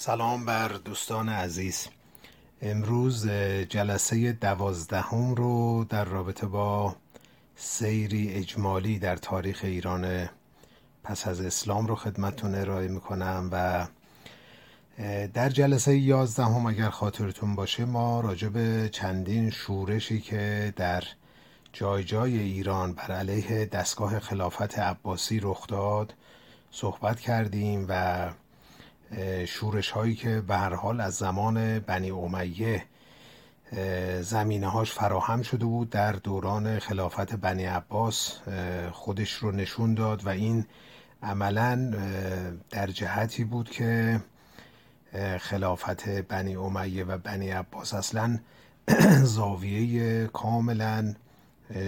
سلام بر دوستان عزیز. امروز جلسه دوازدهم رو در رابطه با سیری اجمالی در تاریخ ایران پس از اسلام رو خدمتتون ارائه می‌کنم و در جلسه یازدهم اگر خاطرتون باشه ما راجع به چندین شورشی که در جای جای ایران بر علیه دستگاه خلافت عباسی رخ داد صحبت کردیم و شورش هایی که به هر حال از زمان بنی امیه زمینه هاش فراهم شده بود در دوران خلافت بنی عباس خودش رو نشون داد و این عملا در جهتی بود که خلافت بنی امیه و بنی عباس اصلا زاویه کاملا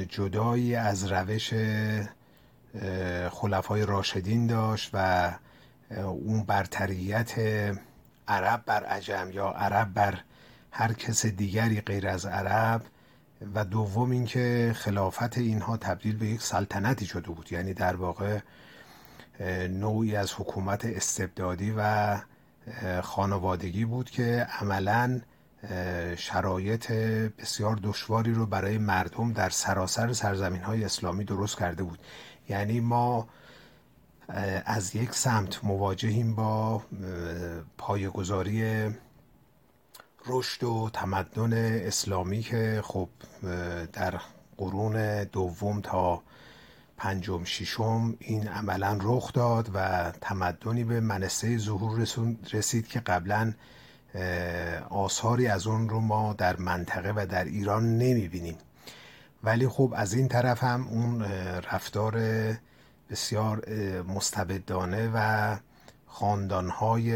جدایی از روش خلفای راشدین داشت و اون برتریت عرب بر عجم یا عرب بر هر کس دیگری غیر از عرب و دوم اینکه خلافت اینها تبدیل به یک سلطنتی شده بود. یعنی در واقع نوعی از حکومت استبدادی و خانوادگی بود که عملا شرایط بسیار دشواری رو برای مردم در سراسر سرزمین های اسلامی درست کرده بود. یعنی ما از یک سمت مواجهیم با پایگذاری رشد و تمدن اسلامی که خب در قرون دوم تا پنجم ششم این عملا رخ داد و تمدنی به منصه ظهور رسید که قبلا آثاری از اون رو ما در منطقه و در ایران نمی بینیم ولی خب از این طرف هم اون رفتار بسیار مستبدانه و خاندانهای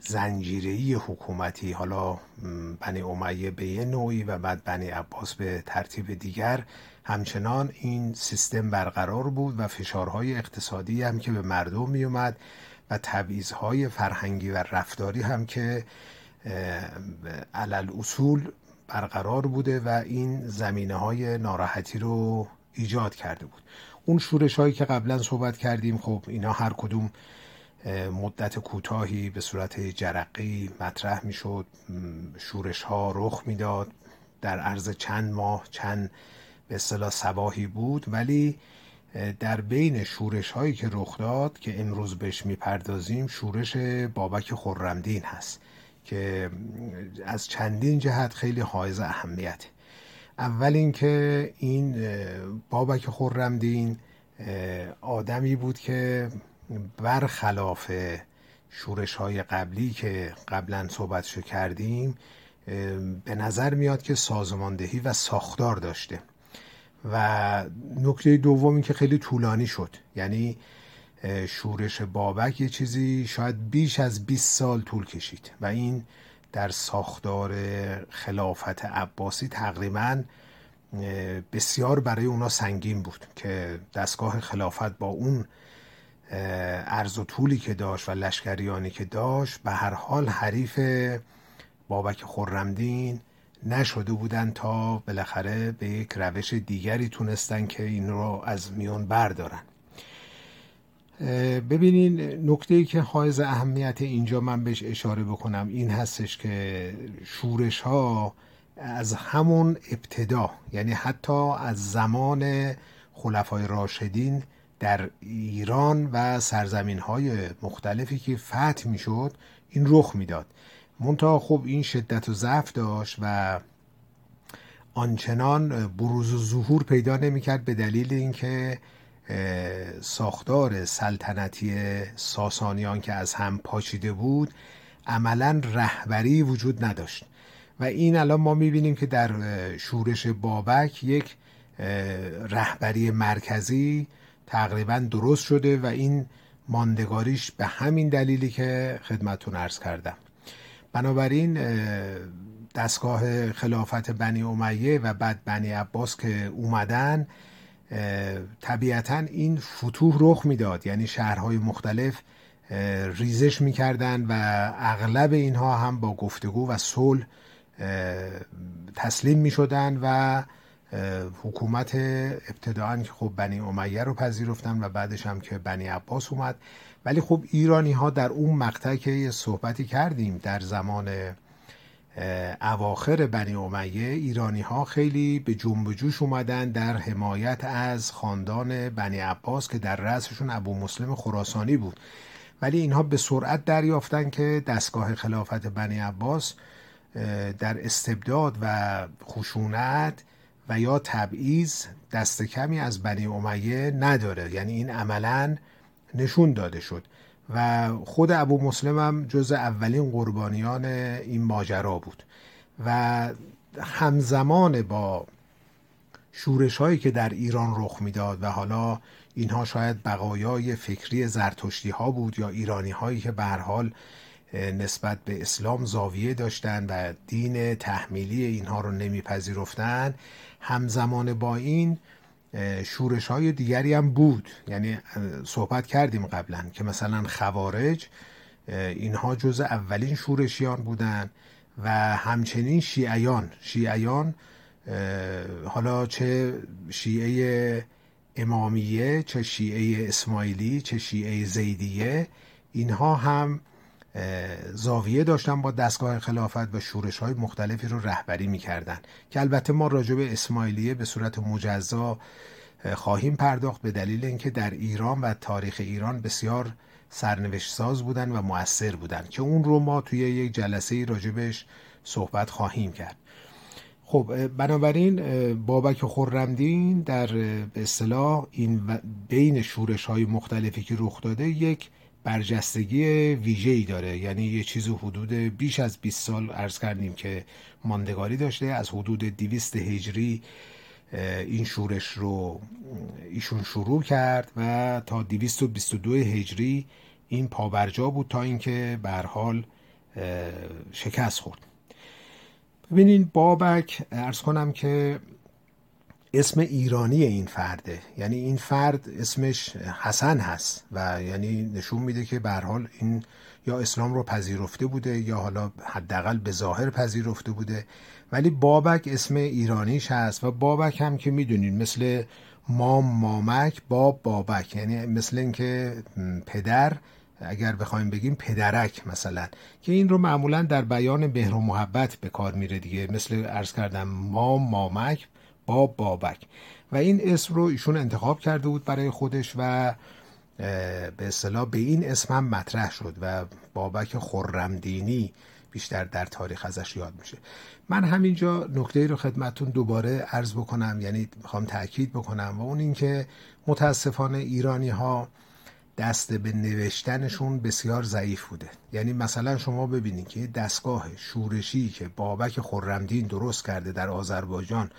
زنجیری حکومتی حالا بنی امیه به یه نوعی و بعد بنی عباس به ترتیب دیگر. همچنان این سیستم برقرار بود و فشارهای اقتصادی هم که به مردم می اومد و تبعیضهای فرهنگی و رفتاری هم که علل اصول برقرار بوده و این زمینه های ناراحتی رو ایجاد کرده بود. اون شورش هایی که قبلا صحبت کردیم خب اینا هر کدوم مدت کوتاهی به صورت جرقی مطرح می‌شد شورش ها رخ می‌داد. در عرض چند ماه چند به اصطلاح سباهی بود ولی در بین شورش هایی که رخ داد که امروز بهش می‌پردازیم شورش بابک خرمدین هست که از چندین جهت خیلی حائز اهمیت اول اینکه این بابک خرمدین آدمی بود که برخلاف شورش های قبلی که قبلا صحبتشو کردیم به نظر میاد که سازماندهی و ساختار داشته. و نکته دوم این که خیلی طولانی شد. یعنی شورش بابک یه چیزی شاید بیش از 20 سال طول کشید. و این در ساختار خلافت عباسی تقریبا بسیار برای اونا سنگین بود که دستگاه خلافت با اون عرض و طولی که داشت و لشکریانی که داشت به هر حال حریف بابک خرمدین نشده بودن تا بالاخره به یک روش دیگری تونستن که این رو از میون بردارن. ببینین نکته ای که حائز اهمیت اینجا من بهش اشاره بکنم این هستش که شورش ها از همون ابتدا یعنی حتی از زمان خلفای راشدین در ایران و سرزمین های مختلفی که فتح می شد این رخ می‌داد. منتها خب این شدت و ضعف داشت و آنچنان بروز و ظهور پیدا نمی کرد به دلیل اینکه ساختار سلطنتی ساسانیان که از هم پاشیده بود عملا رهبری وجود نداشت. و این الان ما می‌بینیم که در شورش بابک یک رهبری مرکزی تقریبا درست شده و این ماندگاریش به همین دلیلی که خدمتون ارز کردم. بنابراین دستگاه خلافت بنی امیه و بعد بنی عباس که اومدن طبیعتا این فتوح رخ می‌داد. یعنی شهرهای مختلف ریزش می‌کردن و اغلب اینها هم با گفتگو و صلح تسلیم می شدن و حکومت ابتداعا که خب بنی امیه رو پذیرفتن و بعدش هم که بنی عباس اومد. ولی خب ایرانی ها در اون مقطع که صحبتی کردیم در زمان اواخر بنی امیه ایرانی ها خیلی به جنب جوش اومدن در حمایت از خاندان بنی عباس که در رأسشون ابو مسلم خراسانی بود. ولی اینها به سرعت دریافتن که دستگاه خلافت بنی عباس در استبداد و خشونت و یا تبعیض دست کمی از بنی امیه نداره. یعنی این عملا نشون داده شد. و خود ابو مسلم هم جز اولین قربانیان این ماجرا بود. و همزمان با شورش هایی که در ایران رخ می‌داد و حالا اینها شاید بقایای فکری زرتشتی ها بود یا ایرانی هایی که به حال نسبت به اسلام زاویه داشتن و دین تحمیلی اینها رو نمیپذیرفتن همزمان با این شورش های دیگری هم بود. یعنی صحبت کردیم قبلا که مثلا خوارج اینها جز اولین شورشیان بودن و همچنین شیعیان. شیعیان حالا چه شیعه امامیه چه شیعه اسماعیلی چه شیعه زیدیه اینها هم زاویه داشتن با دستگاه خلافت و شورش های مختلفی رو رهبری می‌کردن که البته ما راجع به اسماعیلیه به صورت مجزا خواهیم پرداخت به دلیل اینکه در ایران و تاریخ ایران بسیار سرنوشت ساز بودن و مؤثر بودن که اون رو ما توی یک جلسه راجبش صحبت خواهیم کرد. خب بنابراین بابک خرمدین در به اصطلاح این بین شورش های مختلفی که رخ داده یک برجستگی ویژه ای داره. یعنی یه چیز حدود بیش از 20 سال عرض کردیم که ماندگاری داشته. از حدود 200 هجری این شورش رو ایشون شروع کرد و تا 222 هجری این پابرجا بود تا اینکه به حال شکست خورد. ببینین بابک ارز کنم که اسم ایرانی این فرده. یعنی این فرد اسمش حسن هست و یعنی نشون میده که به حال این یا اسلام رو پذیرفته بوده یا حالا حداقل به ظاهر پذیرفته بوده. ولی بابک اسم ایرانیش هست و بابک هم که می‌دونین مثل مام مامک باب بابک. یعنی مثل اینکه پدر اگر بخوایم بگیم پدرک مثلا. که این رو معمولا در بیان مهر و محبت به کار میره دیگه. مثل ارز کردم مام مامک باب بابک. و این اسم رو ایشون انتخاب کرده بود برای خودش و به اصطلاح به این اسم هم مطرح شد و بابک خرمدینی بیشتر در تاریخ ازش یاد میشه. من همینجا نکته رو خدمتون دوباره عرض بکنم یعنی می‌خوام تاکید بکنم و اون اینکه متاسفانه ایرانی ها دست به نوشتنشون بسیار ضعیف بوده. یعنی مثلا شما ببینید که دستگاه شورشی که بابک خرمدین درست کرده در آذربایجان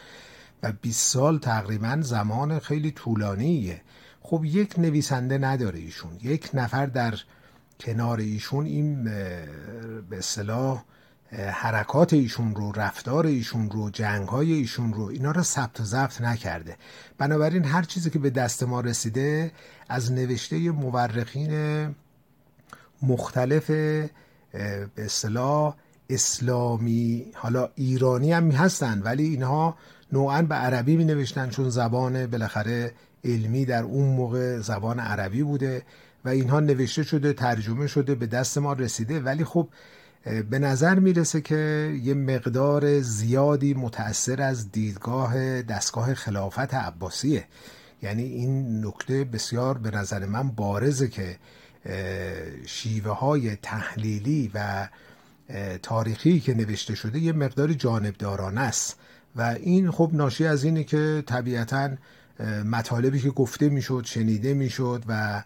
و 20 سال تقریبا زمان خیلی طولانیه. خب یک نویسنده نداره ایشون. یک نفر در کنار ایشون این به اصطلاح حرکات ایشون رو رفتار ایشون رو جنگ های ایشون رو اینا رو ثبت و ضبط نکرده. بنابراین هر چیزی که به دست ما رسیده از نوشته مورخین مختلف به اصطلاح اسلامی حالا ایرانی هم هستن ولی اینها نوعا به عربی می نوشتن چون زبان بالاخره علمی در اون موقع زبان عربی بوده و اینها نوشته شده ترجمه شده به دست ما رسیده. ولی خب به نظر می‌رسه که یه مقدار زیادی متأثر از دیدگاه دستگاه خلافت عباسیه. یعنی این نکته بسیار به نظر من بارزه که شیوه های تحلیلی و تاریخی که نوشته شده یه مقدار جانبدارانه است. و این خب ناشی از اینه که طبیعتا مطالبی که گفته می‌شد شنیده می‌شد و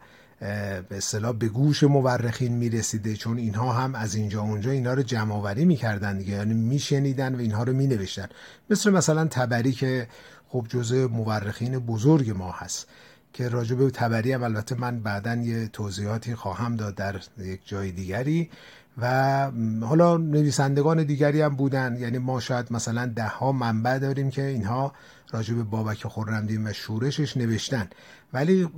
به اصطلاح به گوش مورخین می‌رسیده چون اینها هم از اینجا اونجا اینا رو جمع آوری می‌کردن دیگه یعنی میشنیدن و اینها رو مینوشتن. مثل مثلا تبری که خب جزء مورخین بزرگ ما هست که راجع به تبری هم البته من بعدا یه توضیحاتی خواهم داد در یک جای دیگری. و حالا نویسندگان دیگری هم بودن. یعنی ما شاید مثلا ده ها منبع داریم که اینها راجع به بابک خرمدین و شورشش نوشتن. ولی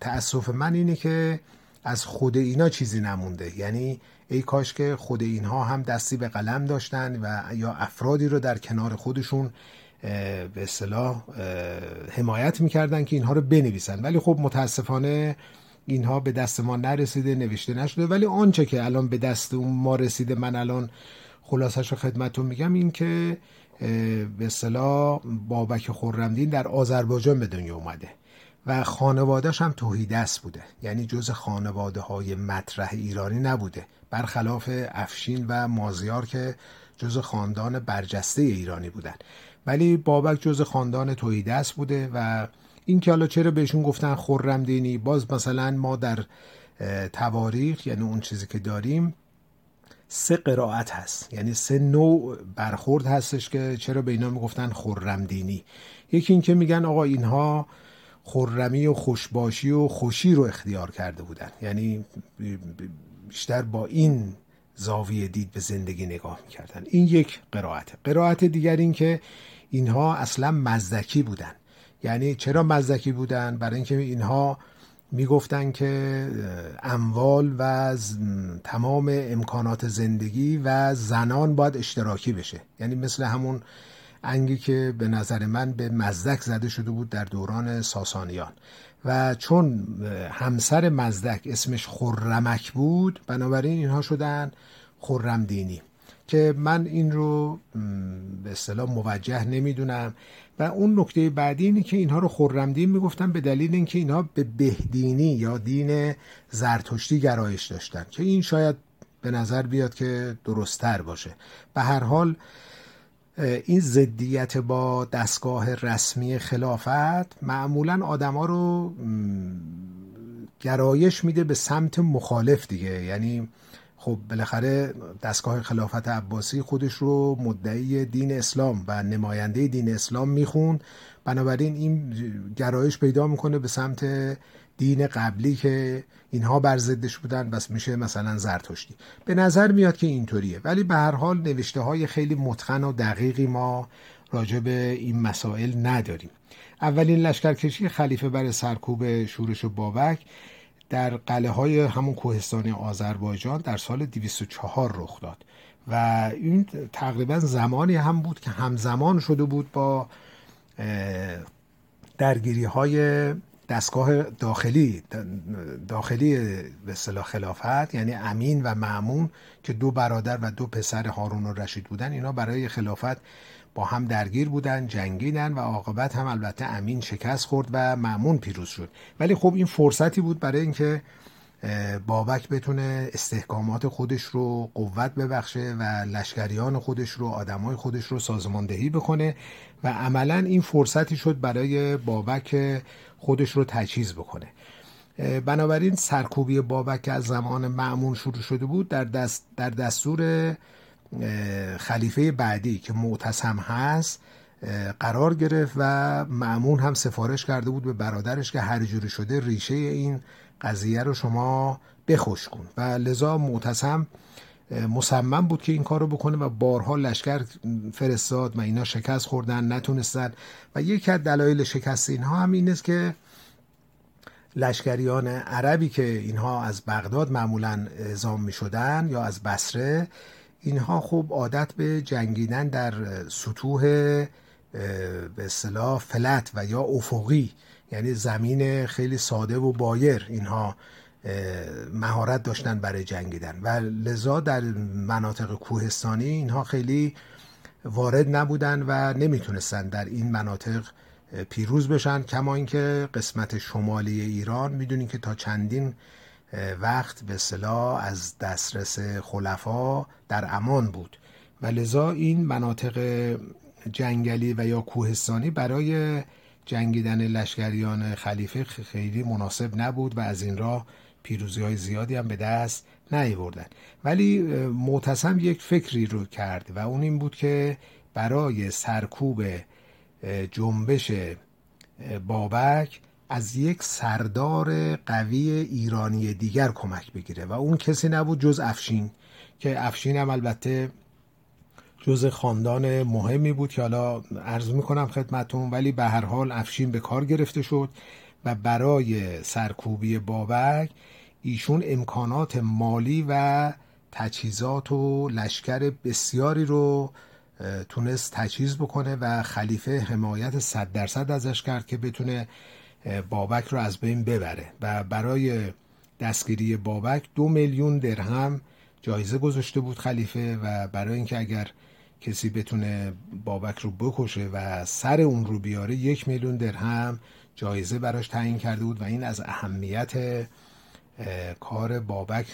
تاسف من اینه که از خود اینا چیزی نمونده. یعنی ای کاش که خود اینها هم دستی به قلم داشتن و یا افرادی رو در کنار خودشون به اصطلاح حمایت می‌کردن که اینها رو بنویسن. ولی خب متاسفانه اینها به دست ما نرسیده نوشته نشده. ولی آنچه که الان به دست ما رسیده من الان خلاصش رو خدمتتون میگم این که به اصطلاح بابک خورمدین در آذربایجان به دنیا اومده و خانوادهش هم توحیدست بوده. یعنی جز خانواده های مطرح ایرانی نبوده. برخلاف افشین و مازیار که جز خاندان برجسته ایرانی بودن. ولی بابک جز خاندان توحیدست بوده و این که حالا چرا بهشون گفتن خورم دینی؟ باز مثلا ما در تواریخ یعنی اون چیزی که داریم سه قرائت هست. یعنی سه نوع برخورد هستش که چرا به اینا می‌گفتن خورم دینی. یکی اینکه میگن آقا اینها خرمی و خوشباشی و خوشی رو اختیار کرده بودن. یعنی بیشتر با این زاویه دید به زندگی نگاه می‌کردن. این یک قرائت قرائت دیگر این که اینها اصلا مزدکی بودن. یعنی چرا مزدکی بودن؟ برای اینکه اینها می‌گفتن که اموال و تمام امکانات زندگی و زنان باید اشتراکی بشه. یعنی مثل همون انگی که به نظر من به مزدک زده شده بود در دوران ساسانیان. و چون همسر مزدک اسمش خرمک بود بنابراین اینها شدن خرم دینی که من این رو به اصطلاح موجه نمی‌دونم. اون نکته بعدی اینه که اینها رو خرمدین می‌گفتن به دلیل اینکه اینها به بهدینی یا دین زرتشتی گرایش داشتن که این شاید به نظر بیاد که درستتر باشه. به هر حال این ضدیت با دستگاه رسمی خلافت معمولا آدما رو گرایش میده به سمت مخالف دیگه. یعنی خب بالاخره دستگاه خلافت عباسی خودش رو مدعی دین اسلام و نماینده دین اسلام میخون بنابراین این گرایش پیدا می‌کنه به سمت دین قبلی که اینها بر ضدش بودن. بس میشه مثلا زرتشتی. به نظر میاد که اینطوریه. ولی به هر حال نوشته های خیلی متقن و دقیقی ما راجع به این مسائل نداریم. اولین لشکرکشی خلیفه برای سرکوب شورش و بابک. در قله های همون کوهستانی آذربایجان در سال 204 رخ داد و این تقریبا زمانی هم بود که همزمان شده بود با درگیری های دستگاه داخلی داخلی به اصطلاح خلافت یعنی امین و معمون که دو برادر و دو پسر هارون و رشید بودن اینا برای خلافت با هم درگیر بودن جنگیدن و عاقبت هم البته امین شکست خورد و معمون پیروز شد. ولی خب این فرصتی بود برای اینکه بابک بتونه استحکامات خودش رو قوت ببخشه و لشکریان خودش رو آدمای خودش رو سازماندهی بکنه و عملا این فرصتی شد برای بابک خودش رو تجهیز بکنه. بنابراین سرکوبی بابک از زمان معمون شروع شده بود در, دست در دستور خلیفه بعدی که معتصم هست قرار گرفت و معمون هم سفارش کرده بود به برادرش که هر جوری شده ریشه این قضیه رو شما بخوش کن. و لذا معتصم مصمم بود که این کار رو بکنه و بارها لشکر فرستاد و اینا شکست خوردن نتونستن. و یکی از دلایل شکست اینها هم این است که لشکریان عربی که اینها از بغداد معمولا اعزام می شدن یا از بسره اینها خوب عادت به جنگیدن در سطوح به اصطلاح فلت و یا افقی یعنی زمین خیلی ساده و بایر اینها مهارت داشتن برای جنگیدن. و لذا در مناطق کوهستانی اینها خیلی وارد نبودن و نمی‌تونستن در این مناطق پیروز بشن. کما اینکه قسمت شمالی ایران می‌دونین که تا چندین وقت به صلاح از دسترس خلفا در امان بود. و لذا این مناطق جنگلی و یا کوهستانی برای جنگیدن لشکریان خلیفه خیلی مناسب نبود و از این راه پیروزی های زیادی هم به دست نیاوردن. ولی معتصم یک فکری رو کرد و اون این بود که برای سرکوب جنبش بابک از یک سردار قوی ایرانی دیگر کمک بگیره و اون کسی نبود جز افشین که افشین هم البته جز خاندان مهمی بود که حالا عرض می‌کنم خدمتون ولی به هر حال افشین به کار گرفته شد و برای سرکوبی بابک ایشون امکانات مالی و تجهیزات و لشکر بسیاری رو تونست تجهیز بکنه و خلیفه حمایت صد درصد ازش کرد که بتونه بابک رو از بین ببره. و برای دستگیری بابک دو میلیون درهم جایزه گذاشته بود خلیفه و برای اینکه اگر کسی بتونه بابک رو بکشه و سر اون رو بیاره یک میلیون درهم جایزه براش تعیین کرده بود و این از اهمیت کار بابک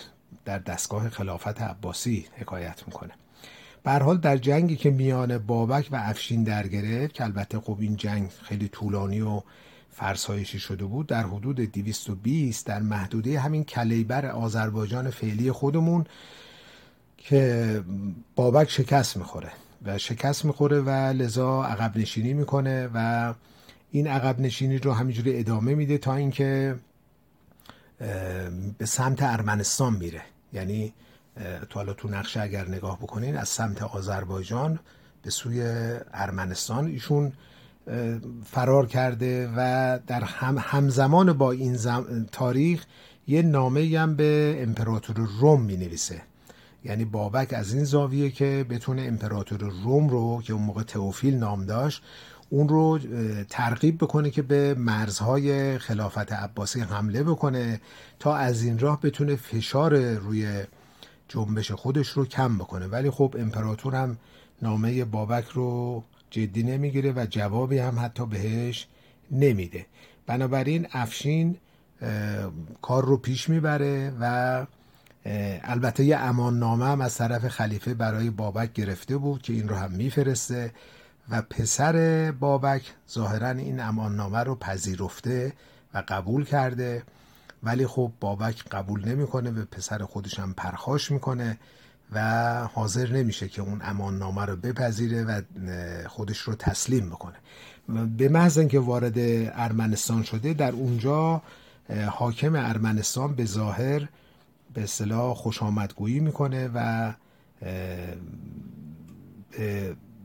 در دستگاه خلافت عباسی حکایت می‌کنه. به حال در جنگی که میان بابک و افشین در گرفت که البته خب این جنگ خیلی طولانی و فرسایشی شده بود در حدود 220 در محدوده همین کلیبر آذربایجان فعلی خودمون که بابک شکست می‌خوره و شکست می‌خوره و لذا عقب نشینی می‌کنه و این عقب نشینی رو همینجوری ادامه میده تا اینکه به سمت ارمنستان میره. یعنی تو حالا تو نقشه اگر نگاه بکنین از سمت آذربایجان به سوی ارمنستان. ایشون فرار کرده و در هم همزمان با این تاریخ یه نامه هم به امپراتور روم می نویسه یعنی بابک از این زاویه که بتونه امپراتور روم رو که اون موقع تئوفیل نام داشت اون رو ترغیب بکنه که به مرزهای خلافت عباسی حمله بکنه تا از این راه بتونه فشار روی جنبش خودش رو کم بکنه. ولی خب امپراتور هم نامه بابک رو جدی نمی‌گیره و جوابی هم حتی بهش نمیده. بنابراین افشین کار رو پیش می‌بره و البته یه امان نامه هم از طرف خلیفه برای بابک گرفته بود که این رو هم میفرسته و پسر بابک ظاهرا این امان نامه رو پذیرفته و قبول کرده. ولی خب بابک قبول نمی‌کنه به پسر خودش هم پرخاش می‌کنه. و حاضر نمیشه که اون امان نامه رو بپذیره و خودش رو تسلیم بکنه. به محض اینکه وارد ارمنستان شده در اونجا حاکم ارمنستان به ظاهر به اصطلاح خوش آمدگویی می‌کنه و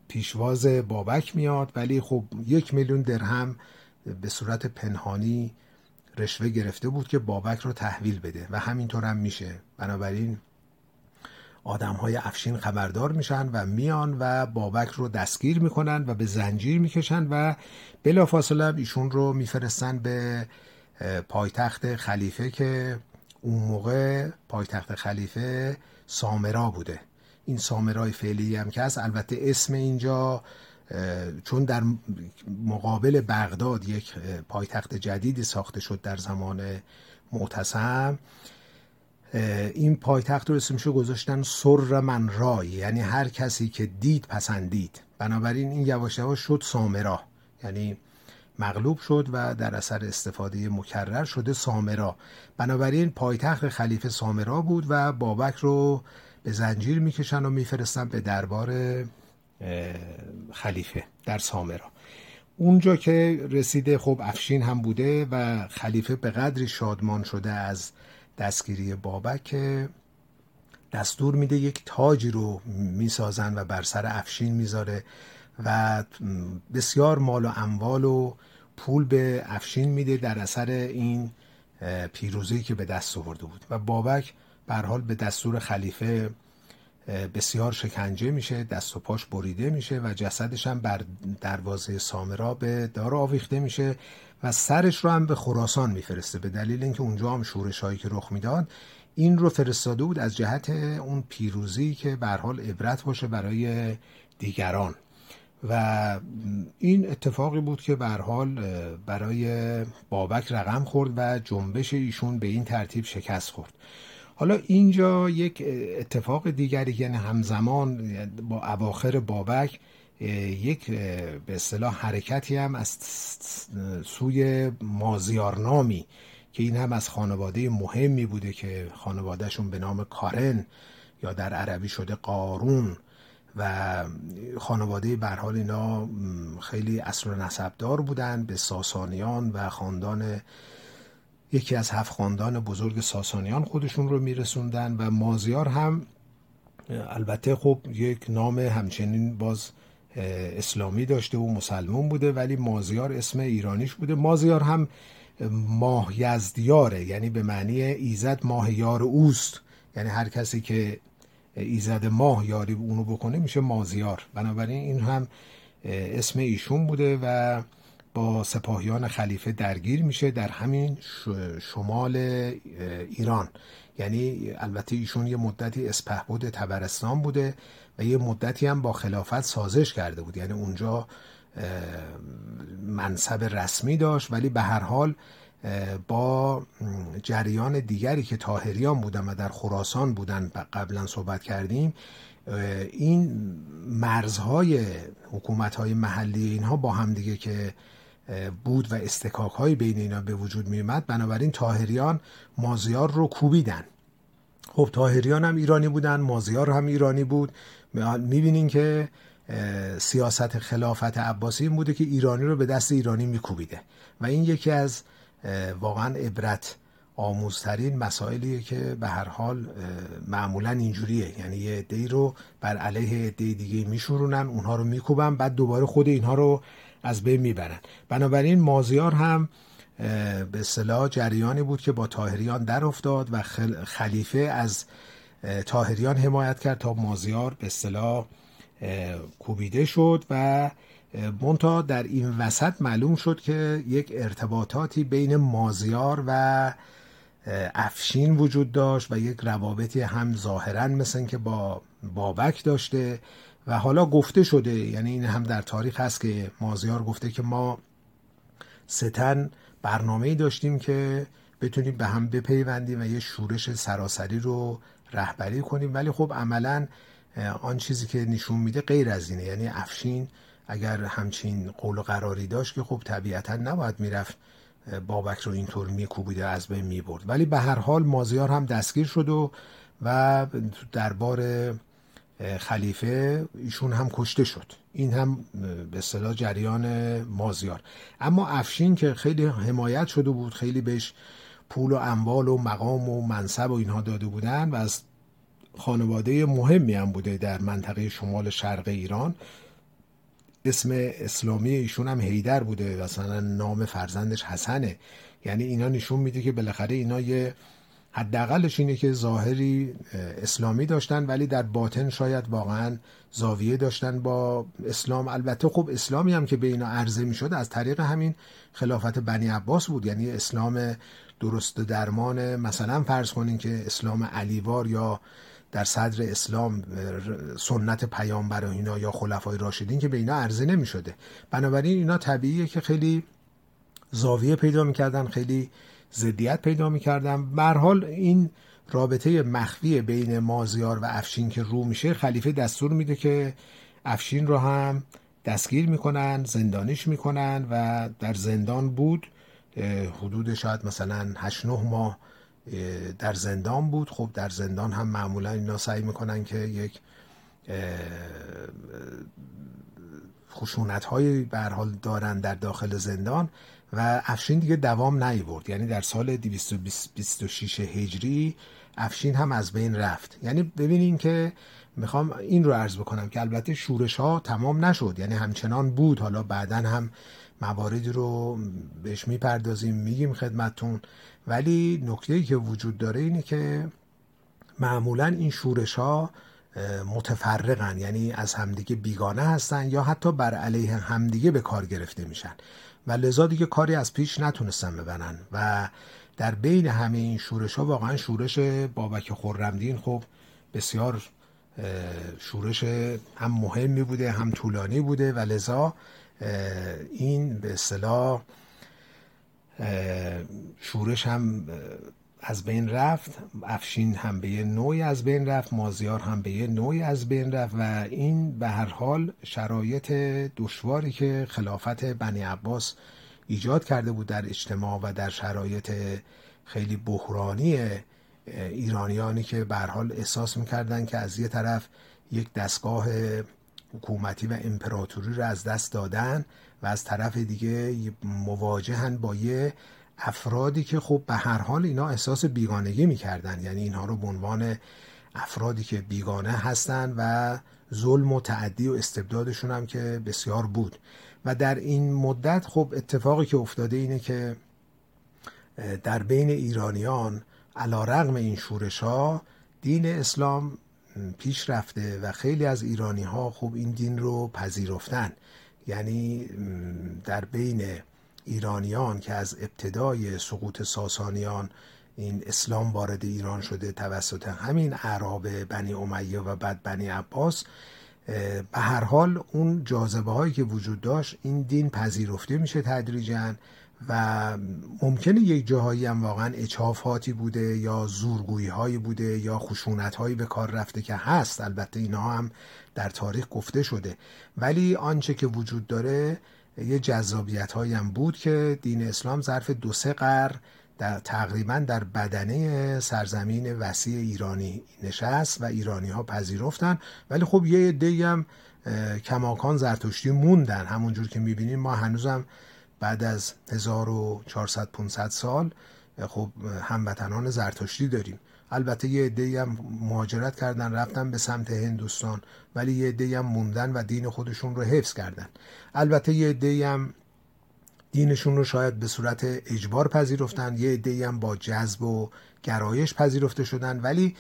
پیشواز بابک میاد ولی خب یک میلیون درهم به صورت پنهانی رشوه گرفته بود که بابک رو تحویل بده و همینطور هم میشه. بنابراین آدم های افشین خبردار میشن و میان و بابک رو دستگیر می‌کنن و به زنجیر می‌کشن و بلافاصله ایشون رو میفرستن به پایتخت خلیفه که اون موقع پایتخت خلیفه سامرا بوده. این سامرای فعلی هم که هست البته اسم اینجا چون در مقابل بغداد یک پایتخت جدیدی ساخته شد در زمان معتصم این پایتخت رو اسمشو گذاشتن سر من رای. یعنی هر کسی که دید پسندید. بنابراین این یواش یواش شد سامرا. یعنی مغلوب شد و در اثر استفاده مکرر شده سامرا. بنابراین پایتخت خلیفه سامرا بود و بابک رو به زنجیر می‌کشن و میفرستن به دربار خلیفه در سامرا. اونجا که رسیده خب افشین هم بوده و خلیفه به قدری شادمان شده از دستگیری بابک دستور میده یک تاجی رو می‌سازن و بر سر افشین می‌ذاره و بسیار مال و اموال و پول به افشین میده در اثر این پیروزی که به دست آورده بود. و بابک به حال به دستور خلیفه بسیار شکنجه میشه دست و پاش بریده میشه و جسدش هم بر دروازه سامرا به دار آویخته میشه و سرش رو هم به خراسان میفرسته. به دلیل اینکه اونجا هم شورش هایی که رخ می‌داد این رو فرستاده بود از جهت اون پیروزی که به حال عبرت باشه برای دیگران. و این اتفاقی بود که به حال برای بابک رقم خورد و جنبش ایشون به این ترتیب شکست خورد. حالا اینجا یک اتفاق دیگری یعنی همزمان با اواخر بابک یک به اصطلاح حرکتی هم از سوی مازیارنامی که این هم از خانواده مهمی بوده که خانوادهشون به نام کارن یا در عربی شده قارون و خانواده برحال اینا خیلی اصل و نسبدار بودن به ساسانیان و خاندان یکی از هفت خاندان بزرگ ساسانیان خودشون رو میرسوندن و مازیار هم البته خب یک نام همچنین باز اسلامی داشته و مسلمون بوده ولی مازیار اسم ایرانیش بوده. مازیار هم ماه یزدیاره یعنی به معنی ایزد ماه یار اوست. یعنی هر کسی که ایزد ماه یاری اونو بکنه میشه مازیار. بنابراین این هم اسم ایشون بوده و با سپاهیان خلیفه درگیر میشه در همین شمال ایران. یعنی البته ایشون یه مدتی اسپهبد تبرستان بوده و یه مدتی هم با خلافت سازش کرده بود. یعنی اونجا منصب رسمی داشت ولی به هر حال با جریان دیگری که تاهریان بودن و در خراسان بودن قبلا صحبت کردیم این مرزهای حکومتهای محلی اینها با هم دیگه که بود و استکاک های بین اینا به وجود می اومد بنابراین تاهریان مازیار رو کوبیدن. خب تاهریان هم ایرانی بودن مازیار هم ایرانی بود. می‌بینین که سیاست خلافت عباسی این بوده که ایرانی رو به دست ایرانی میکوبیده. و این یکی از واقعا عبرت آموزترین مسائلیه که به هر حال معمولا اینجوریه. یعنی یه عده رو بر علیه عده دیگه میشورونن اونها رو میکوبن بعد دوباره خود اینها رو از بین می‌برن. بنابراین مازیار هم به اصطلاح جریانی بود که با تاهریان در افتاد و خلیفه از تاهریان حمایت کرد تا مازیار به اصطلاح کوبیده شد و مونتا در این وسط معلوم شد که یک ارتباطاتی بین مازیار و افشین وجود داشت و یک روابطی هم ظاهرا مثل که با بابک داشته و حالا گفته شده یعنی این هم در تاریخ هست که مازیار گفته که ما ستن برنامه داشتیم که بتونیم به هم بپیوندیم و یه شورش سراسری رو رهبری کنیم. ولی خب عملا آن چیزی که نشون میده غیر از اینه. یعنی افشین اگر همچین قول و قراری داشت که خب طبیعتا نباید می‌رفت بابک رو اینطور میکوبیده از بین می‌برد. ولی به هر حال مازیار هم دستگیر شد و و دربار خلیفه ایشون هم کشته شد. این هم به اصطلاح جریان مازیار. اما افشین که خیلی حمایت شده بود خیلی بهش پول و اموال و مقام و منصب و اینها داده بودن و از خانواده مهمی هم بوده در منطقه شمال شرق ایران. اسم اسلامی ایشون هم هیدر بوده مثلا نام فرزندش حسنه. یعنی اینا نشون میده که بالاخره اینا یه حداقلش اینه که ظاهری اسلامی داشتن ولی در باطن شاید واقعا زاویه داشتن با اسلام. البته خب اسلامی هم که به اینا عرضه می شد از طریق همین خلافت بنی عباس بود. یعنی اسلام درست درمان مثلا فرض کنین که اسلام علیوار یا در صدر اسلام سنت پیامبر و اینا یا خلفای راشدین که به اینا عرضه نمی شده بنابراین اینا طبیعیه که خیلی زاویه پیدا می‌کردن خیلی ضدیت پیدا می‌کردن حال این رابطه مخفی بین مازیار و افشین که رو میشه خلیفه دستور میده که افشین رو هم دستگیر می‌کنن زندانیش می‌کنن و در زندان بود. حدود شاید مثلا 8 9 ماه در زندان بود. خب در زندان هم معمولا اینا سعی می‌کنن که یک خشونت های حال دارن در داخل زندان. و افشین دیگه دوام نیورد یعنی در سال 226 هجری افشین هم از بین رفت. یعنی ببینین که می‌خوام این رو عرض بکنم که البته شورش ها تمام نشد. یعنی همچنان بود. حالا بعدا هم مواردی رو بهش می‌پردازیم میگیم خدمتون ولی نکته که وجود داره اینه که معمولا این شورش ها متفرقن. یعنی از همدیگه بیگانه هستن یا حتی بر علیه همدیگه به کار گرفته میشن. و لذا دیگه کاری از پیش نتونستن ببنن و در بین همه این شورش ها واقعا شورش بابک خورمدین خب بسیار شورش هم مهمی بوده هم طولانی بوده و لذا این به اصطلاح شورش هم از بین رفت افشین هم به یه نوعی از بین رفت مازیار هم به یه نوعی از بین رفت و این به هر حال شرایط دشواری که خلافت بنی عباس ایجاد کرده بود در اجتماع و در شرایط خیلی بحرانی ایرانیانی که به حال احساس می‌کردن که از یه طرف یک دستگاه حکومتی و امپراتوری رو از دست دادن و از طرف دیگه مواجهن با یه افرادی که خب به هر حال اینا احساس بیگانگی می‌کردن. یعنی اینها رو به عنوان افرادی که بیگانه هستن و ظلم و تعدی و استبدادشون هم که بسیار بود. و در این مدت خب اتفاقی که افتاده اینه که در بین ایرانیان علا رغم این شورش ها دین اسلام پیش رفته و خیلی از ایرانی ها خب این دین رو پذیرفتن. یعنی در بین ایرانیان که از ابتدای سقوط ساسانیان این اسلام وارد ایران شده توسط همین اعراب بنی امیه و بعد بنی عباس به هر حال اون جاذبه هایی که وجود داشت این دین پذیرفته میشه تدریجا و ممکنه یک جاهایی هم واقعا اچافاتی بوده یا زورگویی هایی بوده یا خشونت هایی به کار رفته که هست. البته اینها هم در تاریخ گفته شده. ولی آنچه که وجود داره یه جذابیت هایی هم بود که دین اسلام ظرف دو سه قرن در تقریبا در بدنه سرزمین وسیع ایرانی نشست و ایرانی ها پذیرفتن. ولی خب یه عده هم کماکان زرتشتی موندن. همونجور که می‌بینیم ما هنوزم بعد از 1400 500 سال خب هموطنان زرتشتی داریم. البته یه عده هم مهاجرت کردن رفتن به سمت هندوستان ولی یه عده هم موندن و دین خودشون رو حفظ کردن. البته یه عده هم دینشون رو شاید به صورت اجبار پذیرفتن یه عده هم با جذب و گرایش پذیرفته شدن. ولی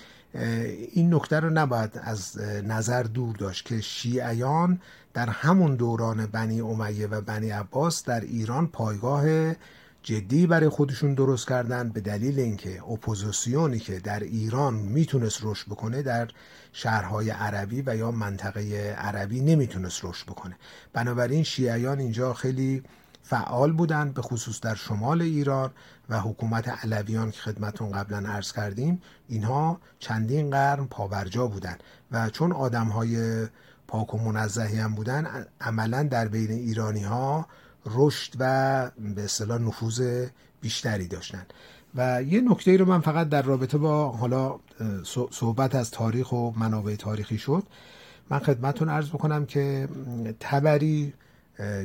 این نکته رو نباید از نظر دور داشت که شیعیان در همون دوران بنی امیه و بنی عباس در ایران پایگاه جدی برای خودشون درست کردن به دلیل اینکه اپوزیسیونی که در ایران می‌تونست رشد بکنه در شهرهای عربی و یا منطقه عربی نمی‌تونست رشد بکنه. بنابراین شیعیان اینجا خیلی فعال بودند به خصوص در شمال ایران و حکومت علویان که خدمتون قبلا عرض کردیم اینها چندین قرن پاورجا بودند و چون آدم های پاک و منزهی هم بودن عملا در بین ایرانی ها رشد و به اصطلاح نفوذ بیشتری داشتن. و یه نکته رو من فقط در رابطه با حالا صحبت از تاریخ و منابع تاریخی شد. من خدمتون عرض بکنم که تبری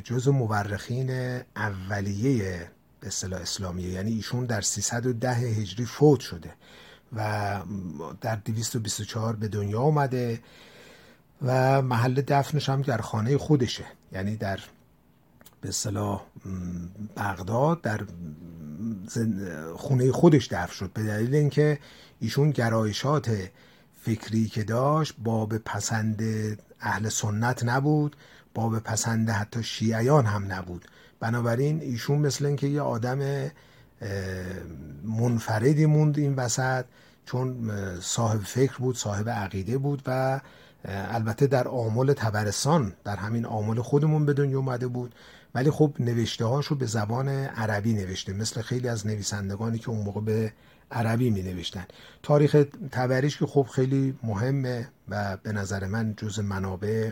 جز مورخین اولیه به اصطلاح اسلامیه یعنی ایشون در 310 هجری فوت شده و در 224 به دنیا آمده و محل دفنش هم در خانه خودشه. یعنی در به اصطلاح بغداد در خونه خودش دفن شد به دلیل اینکه ایشون گرایشات فکری که داشت باب پسند اهل سنت نبود باب پسند حتی شیعیان هم نبود. بنابراین ایشون مثل اینکه یه آدم منفردی موند این وسط چون صاحب فکر بود صاحب عقیده بود و البته در آمل تبرستان در همین آمل خودمون به دنیا اومده بود. ولی خب نوشته هاشو به زبان عربی نوشته مثل خیلی از نویسندگانی که اون موقع به عربی می نوشتن تاریخ تبریش که خب خیلی مهمه و به نظر من جز منابع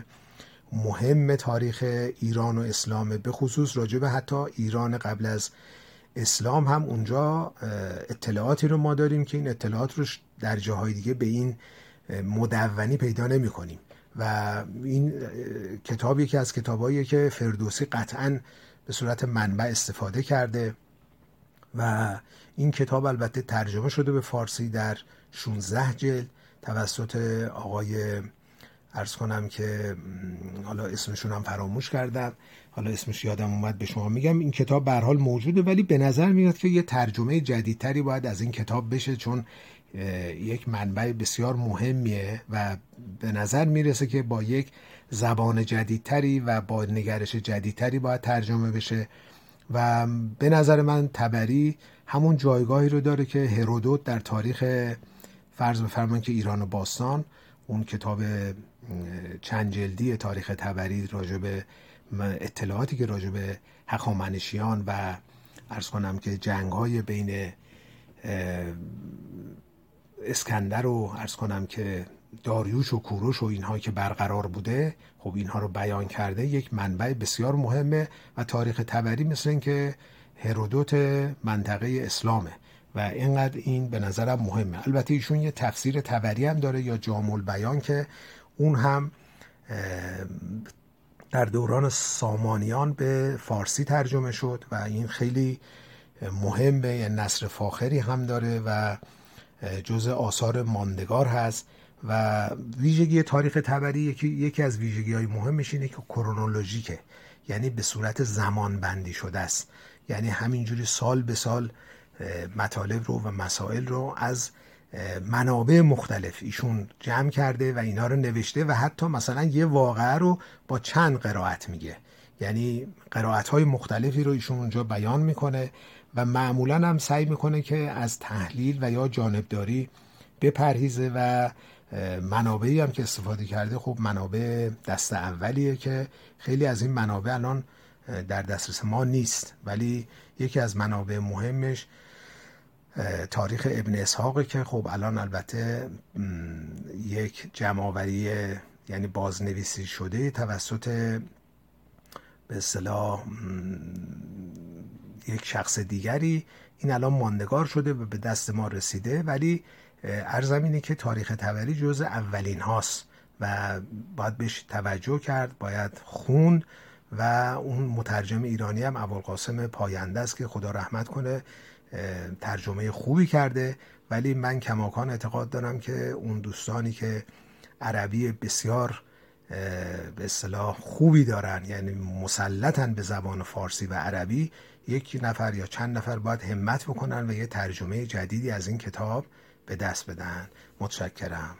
مهم تاریخ ایران و اسلامه. به خصوص راجع به حتی ایران قبل از اسلام هم اونجا اطلاعاتی رو ما داریم که این اطلاعات رو در جاهای دیگه به این مدونی پیدا نمی کنیم و این کتاب یکی از کتابایی که فردوسی قطعا به صورت منبع استفاده کرده و این کتاب البته ترجمه شده به فارسی در 16 جلد توسط آقای ارز کنم که حالا اسمشون هم فراموش کردم حالا اسمش یادم اومد به شما میگم این کتاب به حال موجوده ولی به نظر میاد که یه ترجمه جدیدتری باید از این کتاب بشه چون یک منبع بسیار مهمیه و به نظر می‌رسه که با یک زبان جدیدتری و با نگرش جدیدتری باید ترجمه بشه و به نظر من تبری همون جایگاهی رو داره که هرودوت در تاریخ فرض بفرمان که ایران و باستان اون کتاب چند جلدی تاریخ تبری راجع به اطلاعاتی که راجع به هخامنشیان و ارز کنم که جنگ های بین اسکندر رو ارز کنم که داریوش و کوروش و اینها که برقرار بوده خب اینها رو بیان کرده یک منبع بسیار مهمه و تاریخ تبری مثل این که هرودوت منطقه اسلامه و اینقدر این به نظرم مهمه. البته ایشون یه تفسیر تبری هم داره یا جامل بیان که اون هم در دوران سامانیان به فارسی ترجمه شد و این خیلی مهمه نصر فاخری هم داره و جز آثار ماندگار هست و ویژگی تاریخ تبری یکی, یکی از ویژگی های مهمش اینه که کرونولوژیکه. یعنی به صورت زمان بندی شده است. یعنی همینجوری سال به سال مطالب رو و مسائل رو از منابع مختلف ایشون جمع کرده و اینا رو نوشته و حتی مثلا یه واقعه رو با چند قرائت میگه. یعنی قرائت های مختلفی رو ایشون اونجا بیان می‌کنه. و معمولا هم سعی می‌کنه که از تحلیل و یا جانبداری بپرهیزه و منابعی هم که استفاده کرده خب منابع دست اولیه که خیلی از این منابع الان در دسترس ما نیست. ولی یکی از منابع مهمش تاریخ ابن اسحاقه که خب الان البته یک جمعآوری یعنی بازنویسی شده توسط به اصطلاح یک شخص دیگری. این الان ماندگار شده و به دست ما رسیده ولی ارزم اینه که تاریخ تبری جز اولین هاست و باید بهش توجه کرد باید خون و اون مترجم ایرانی هم ابوالقاسم پاینده است که خدا رحمت کنه ترجمه خوبی کرده. ولی من کماکان اعتقاد دارم که اون دوستانی که عربی بسیار به اصطلاح خوبی دارن یعنی مسلطن به زبان فارسی و عربی یک نفر یا چند نفر باید همت بکنن و یه ترجمه جدیدی از این کتاب به دست بدن. متشکرم.